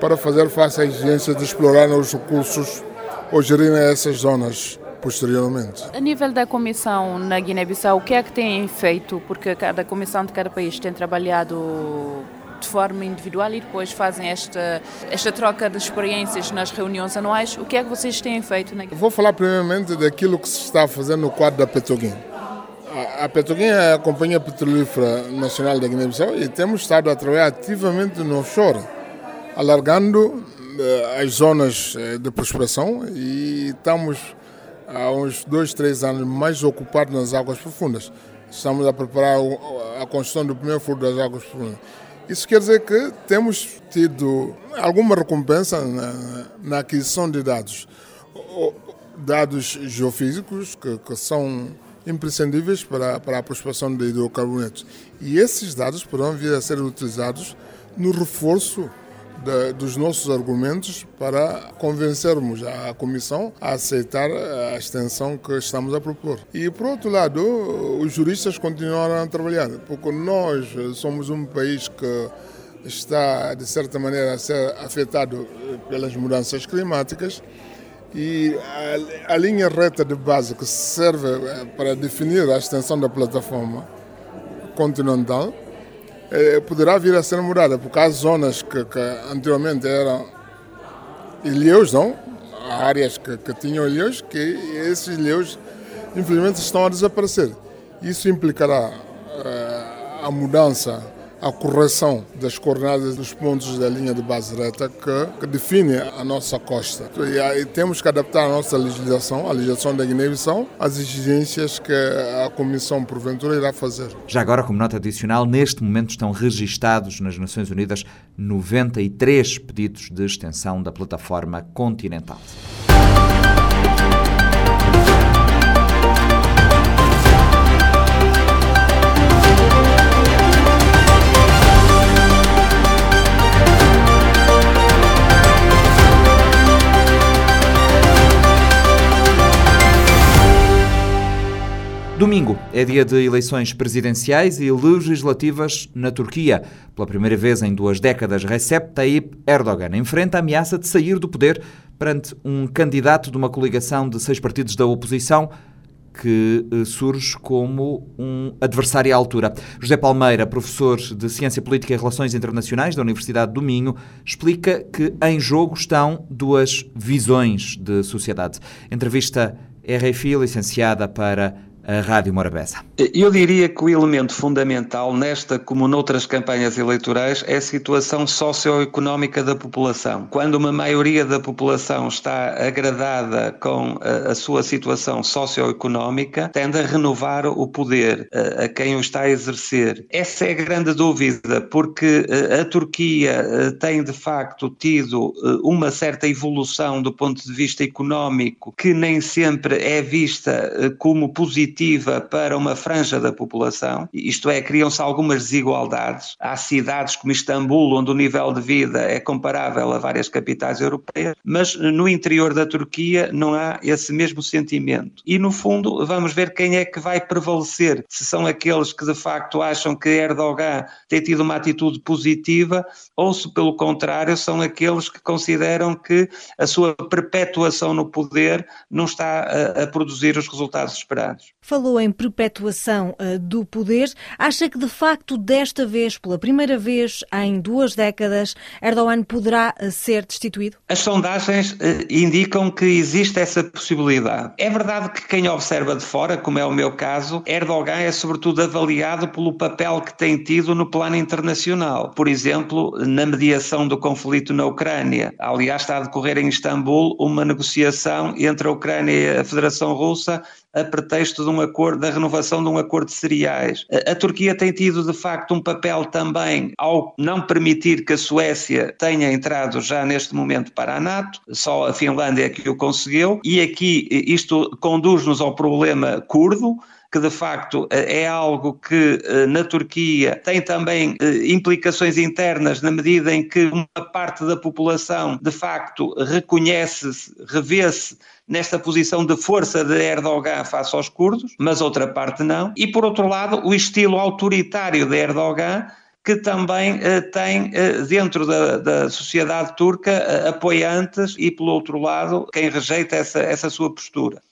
R: para fazer face à exigência de explorar os recursos ou gerirem essas zonas posteriormente.
P: A nível da comissão na Guiné-Bissau, o que é que tem feito? Porque cada comissão de cada país tem trabalhado de forma individual e depois fazem esta, esta troca de experiências nas reuniões anuais. O que é que vocês têm feito? Na...
R: Vou falar primeiramente daquilo que se está fazendo no quadro da Petroguim. A Petroguim é a Companhia Petrolífera Nacional da Guiné-Bissau e temos estado a trabalhar ativamente no offshore, alargando eh, as zonas eh, de prospecção e estamos há uns dois, três anos mais ocupados nas águas profundas. Estamos a preparar a construção do primeiro furo das águas profundas. Isso quer dizer que temos tido alguma recompensa na, na aquisição de dados. Dados geofísicos que, que são imprescindíveis para, para a prospecção de hidrocarbonetos. E esses dados poderão vir a ser utilizados no reforço de, dos nossos argumentos para convencermos a Comissão a aceitar a extensão que estamos a propor. E, por outro lado, os juristas continuaram a trabalhar, porque nós somos um país que está, de certa maneira, a ser afetado pelas mudanças climáticas e a, a linha reta de base que serve eh, para definir a extensão da plataforma continental eh, poderá vir a ser mudada, porque há zonas que, que anteriormente eram ilhéus, não? Há áreas que, que tinham ilhéus, que esses ilhéus infelizmente estão a desaparecer. Isso implicará eh, a mudança a correção das coordenadas dos pontos da linha de base reta que, que define a nossa costa. E aí temos que adaptar a nossa legislação, a legislação da Guiné-Bissau, às exigências que a Comissão porventura irá fazer.
A: Já agora, como nota adicional, neste momento estão registados nas Nações Unidas 93 pedidos de extensão da plataforma continental. Domingo é dia de eleições presidenciais e legislativas na Turquia. Pela primeira vez em duas décadas, Recep Tayyip Erdogan enfrenta a ameaça de sair do poder perante um candidato de uma coligação de seis partidos da oposição que eh, surge como um adversário à altura. José Palmeira, professor de Ciência Política e Relações Internacionais da Universidade do Minho, explica que em jogo estão duas visões de sociedade. Entrevista RFI, licenciada para a Rádio Morabeza?
D: Eu diria que o elemento fundamental nesta, como noutras campanhas eleitorais, é a situação socioeconómica da população. Quando uma maioria da população está agradada com a, a sua situação socioeconómica, tende a renovar o poder a, a, quem o está a exercer. Essa é a grande dúvida, porque a Turquia tem de facto tido uma certa evolução do ponto de vista económico que nem sempre é vista como positiva para uma franja da população, isto é, criam-se algumas desigualdades. Há cidades como Istambul, onde o nível de vida é comparável a várias capitais europeias, mas no interior da Turquia não há esse mesmo sentimento. E no fundo, vamos ver quem é que vai prevalecer. Se são aqueles que de facto acham que Erdogan tem tido uma atitude positiva ou se, pelo contrário, são aqueles que consideram que a sua perpetuação no poder não está a, a produzir os resultados esperados
S: falou em perpetuação uh, do poder. Acha que, de facto, desta vez, pela primeira vez em duas décadas, Erdogan poderá uh, ser destituído?
D: As sondagens uh, indicam que existe essa possibilidade. É verdade que quem observa de fora, como é o meu caso, Erdogan é sobretudo avaliado pelo papel que tem tido no plano internacional. Por exemplo, na mediação do conflito na Ucrânia. Aliás, está a decorrer em Istambul uma negociação entre a Ucrânia e a Federação Russa a pretexto de um acordo, da renovação de um acordo de cereais. A, a, Turquia tem tido de facto um papel também ao não permitir que a Suécia tenha entrado já neste momento para a NATO, só a Finlândia é que o conseguiu, e aqui isto conduz-nos ao problema curdo, que de facto é algo que eh, na Turquia tem também eh, implicações internas na medida em que uma parte da população de facto reconhece-se, revê-se nesta posição de força de Erdogan face aos curdos, mas outra parte não. E por outro lado, o estilo autoritário de Erdogan que também eh, tem eh, dentro da, da, sociedade turca eh, apoiantes e, pelo outro lado, quem rejeita essa, essa sua postura.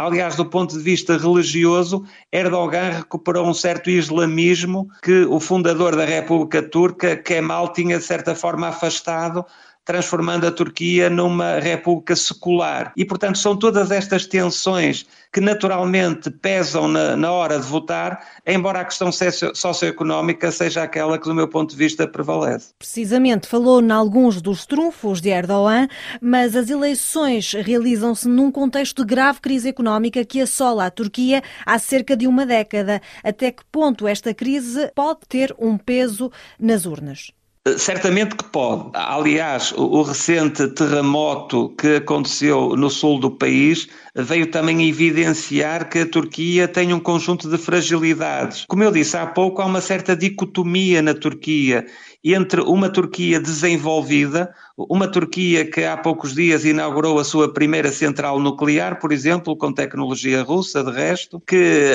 D: Aliás, do ponto de vista religioso, Erdogan recuperou um certo islamismo que o fundador da República Turca, Kemal, tinha de certa forma afastado transformando a Turquia numa república secular. E, portanto, são todas estas tensões que naturalmente pesam na, na hora de votar, embora a questão socioeconómica seja aquela que, do meu ponto de vista, prevalece.
S: Precisamente, falou em alguns dos trunfos de Erdogan, mas as eleições realizam-se num contexto de grave crise económica que assola a Turquia há cerca de uma década. Até que ponto esta crise pode ter um peso nas urnas?
D: Certamente que pode. Aliás, o, recente terremoto que aconteceu no sul do país veio também evidenciar que a Turquia tem um conjunto de fragilidades. Como eu disse há pouco, há uma certa dicotomia na Turquia entre uma Turquia desenvolvida, uma Turquia que há poucos dias inaugurou a sua primeira central nuclear, por exemplo, com tecnologia russa, de resto, que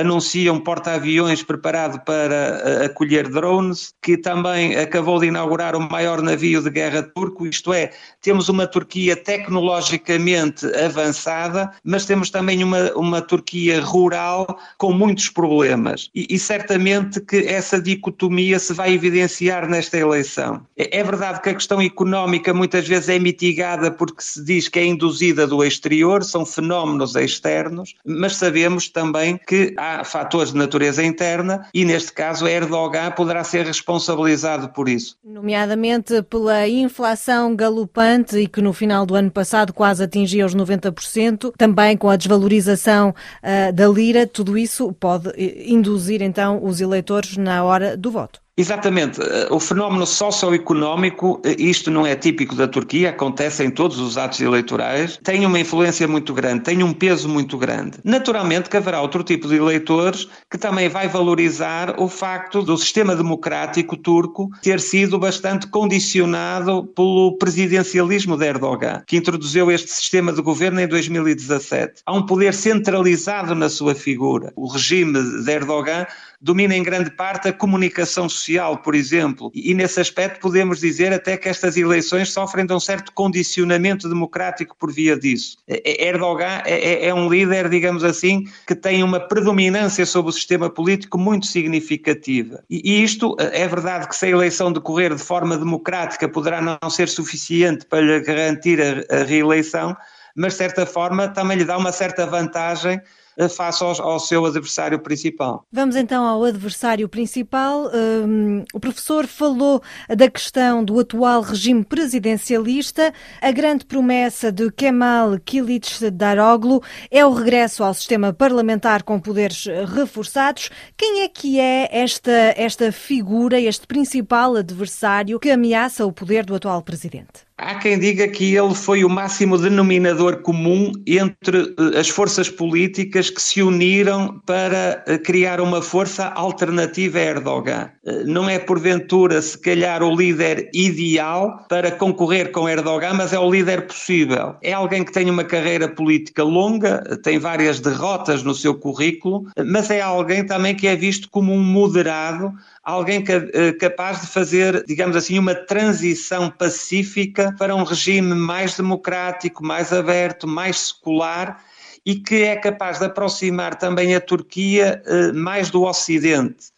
D: anuncia um porta-aviões preparado para acolher drones, que também acabou de inaugurar o maior navio de guerra turco, isto é, temos uma Turquia tecnologicamente avançada, mas temos também uma, uma Turquia rural com muitos problemas. E, e certamente que essa dicotomia se vai evidenciar nesta eleição. É, é verdade que a questão económica muitas vezes é mitigada porque se diz que é induzida do exterior, são fenómenos externos, mas sabemos também que há fatores de natureza interna e, neste caso, Erdogan poderá ser responsabilizado por isso.
S: Nomeadamente pela inflação galopante e que no final do ano passado quase atingia os 90%, também com a desvalorização uh, da lira, tudo isso pode eh, induzir então os eleitores na hora do voto.
D: Exatamente. Eh, o fenómeno socioeconómico, eh, isto não é típico da Turquia, acontece em todos os atos eleitorais, tem uma influência muito grande, tem um peso muito grande. Naturalmente que haverá outro tipo de eleitores que também vai valorizar o facto do sistema democrático turco ter sido bastante condicionado pelo presidencialismo de Erdogan, que introduziu este sistema de governo em 2017. Há um poder centralizado na sua figura. O regime de Erdogan domina em grande parte a comunicação social, por exemplo. E, nesse aspecto podemos dizer até que estas eleições sofrem de um certo condicionamento democrático por via disso. Erdogan é, é, é um líder, digamos assim, que tem uma predominância sobre o sistema político muito significativa. E, isto é verdade que se a eleição decorrer de forma democrática poderá não ser suficiente para lhe garantir a, a reeleição, mas de certa forma também lhe dá uma certa vantagem eh, face ao, ao, seu adversário principal.
S: Vamos então ao adversário principal. Um, o professor falou da questão do atual regime presidencialista. A grande promessa de Kemal Kilic Daroglu é o regresso ao sistema parlamentar com poderes reforçados. Quem é que é esta, esta figura, este principal adversário que ameaça o poder do atual presidente?
D: Há quem diga que ele foi o máximo denominador comum entre eh, as forças políticas que se uniram para eh, criar uma força alternativa a Erdogan. Eh, não é porventura, se calhar, o líder ideal para concorrer com Erdogan, mas é o líder possível. É alguém que tem uma carreira política longa, tem várias derrotas no seu currículo, mas é alguém também que é visto como um moderado, alguém eh, capaz de fazer, digamos assim, uma transição pacífica para um regime mais democrático, mais aberto, mais secular e que é capaz de aproximar também a Turquia eh, mais do Ocidente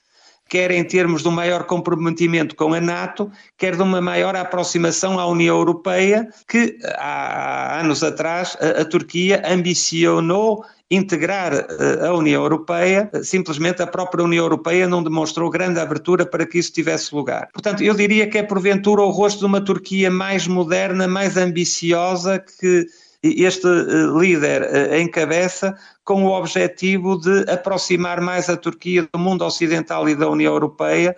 D: quer em termos de um maior comprometimento com a NATO, quer de uma maior aproximação à União Europeia, que há anos atrás a Turquia ambicionou integrar eh, a União Europeia, simplesmente a própria União Europeia não demonstrou grande abertura para que isso tivesse lugar. Portanto, eu diria que é porventura o rosto de uma Turquia mais moderna, mais ambiciosa, que este eh, líder eh, encabeça com o objetivo de aproximar mais a Turquia do mundo ocidental e da União Europeia,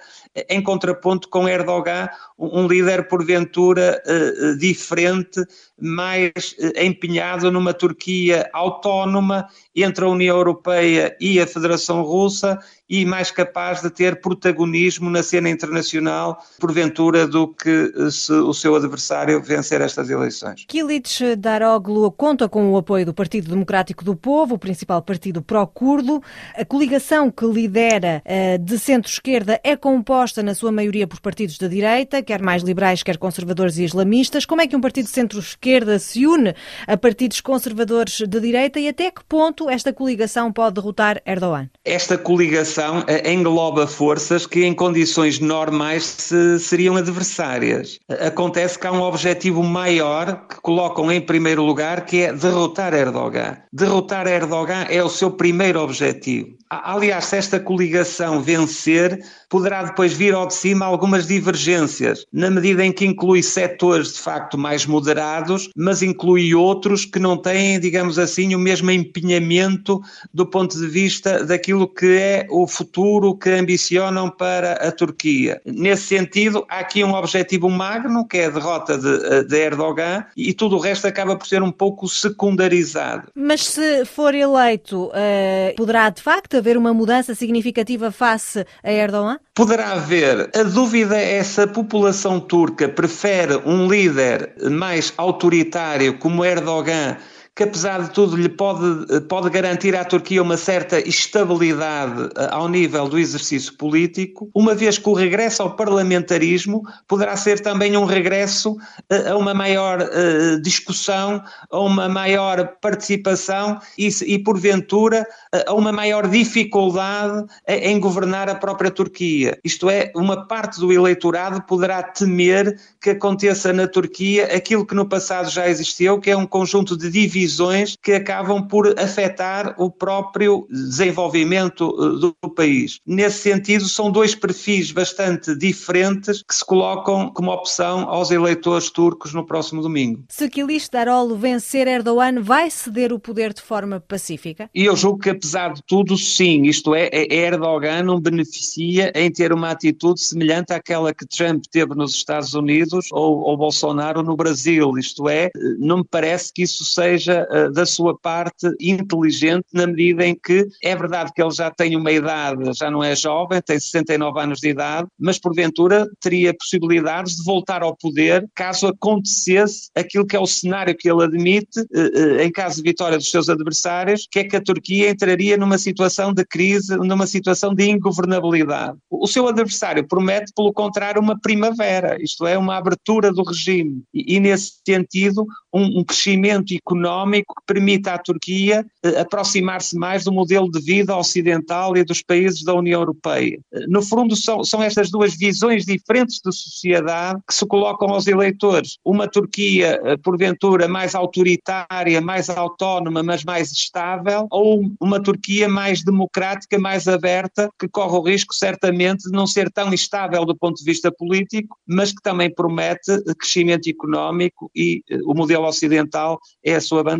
D: em contraponto com Erdogan, um líder porventura eh, diferente, mais empenhado numa Turquia autónoma entre a União Europeia e a Federação Russa e mais capaz de ter protagonismo na cena internacional, porventura, do que se o seu adversário vencer estas eleições.
S: Kilic Daroglu conta com o apoio do Partido Democrático do Povo, o principal partido pró-curdo. A coligação que lidera eh, de centro-esquerda é composta, na sua maioria, por partidos da direita, quer mais liberais, quer conservadores e islamistas. Como é que um partido de centro-esquerda se une a partidos conservadores de direita e até que ponto esta coligação pode derrotar Erdogan?
D: Esta coligação eh, engloba forças que, em condições normais, se, seriam adversárias. Acontece que há um objetivo maior que colocam em primeiro lugar, que é derrotar Erdogan. Derrotar Erdogan é o seu primeiro objetivo. Aliás, se esta coligação vencer, poderá depois vir ao de cima algumas divergências, na medida em que inclui setores de facto mais moderados, mas inclui outros que não têm, digamos assim, o mesmo empenhamento do ponto de vista daquilo que é o futuro que ambicionam para a Turquia. Nesse sentido, há aqui um objetivo magno, que é a derrota de, de Erdogan, e tudo o resto acaba por ser um pouco secundarizado.
S: Mas se for eleito, uh, poderá de facto haver uma mudança significativa face a Erdogan?
D: Poderá haver. A dúvida é se a população turca prefere um líder mais autoritário como Erdogan que apesar de tudo lhe pode, pode garantir à Turquia uma certa estabilidade eh, ao nível do exercício político, uma vez que o regresso ao parlamentarismo poderá ser também um regresso eh, a uma maior uh, discussão, a uma maior participação e, e porventura, a uma maior dificuldade em governar a própria Turquia. Isto é, uma parte do eleitorado poderá temer que aconteça na Turquia aquilo que no passado já existiu, que é um conjunto de divisões decisões que acabam por afetar o próprio desenvolvimento eh, do país. Nesse sentido, são dois perfis bastante diferentes que se colocam como opção aos eleitores turcos no próximo domingo.
S: Se Kilis Darolo vencer Erdogan, vai ceder o poder de forma pacífica?
D: E eu julgo que, apesar de tudo, sim. Isto é, é, Erdogan não beneficia em ter uma atitude semelhante àquela que Trump teve nos Estados Unidos ou, ou Bolsonaro no Brasil. Isto é, não me parece que isso seja seja uh, da sua parte inteligente na medida em que é verdade que ele já tem uma idade, já não é jovem, tem 69 anos de idade, mas porventura teria possibilidades de voltar ao poder caso acontecesse aquilo que é o cenário que ele admite, uh, uh, em caso de vitória dos seus adversários, que é que a Turquia entraria numa situação de crise, numa situação de ingovernabilidade. O seu adversário promete, pelo contrário, uma primavera, isto é, uma abertura do regime. E, e nesse sentido, um, um, crescimento económico que permita à Turquia eh, aproximar-se mais do modelo de vida ocidental e dos países da União Europeia. Eh, no fundo, são, são estas duas visões diferentes de sociedade que se colocam aos eleitores. Uma Turquia, eh, porventura, mais autoritária, mais autónoma, mas mais estável, ou uma Turquia mais democrática, mais aberta, que corre o risco, certamente, de não ser tão estável do ponto de vista político, mas que também promete crescimento económico e o modelo ocidental é a sua bandeira.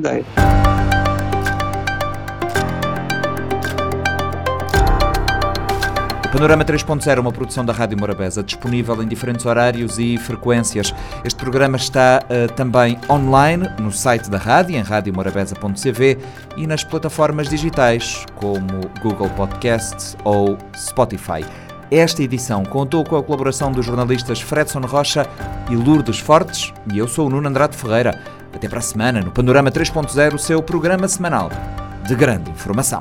A: Panorama 3.0 é uma produção da Rádio Morabeza, disponível em diferentes horários e frequências. Este programa está uh, também online no site da rádio, em radiomorabeza.cv e nas plataformas digitais, como Google Podcasts ou Spotify. Esta edição contou com a colaboração dos jornalistas Fredson Rocha e Lourdes Fortes e eu sou o Nuno Andrade Ferreira. Até para a semana no Panorama 3.0, o seu programa semanal de grande informação.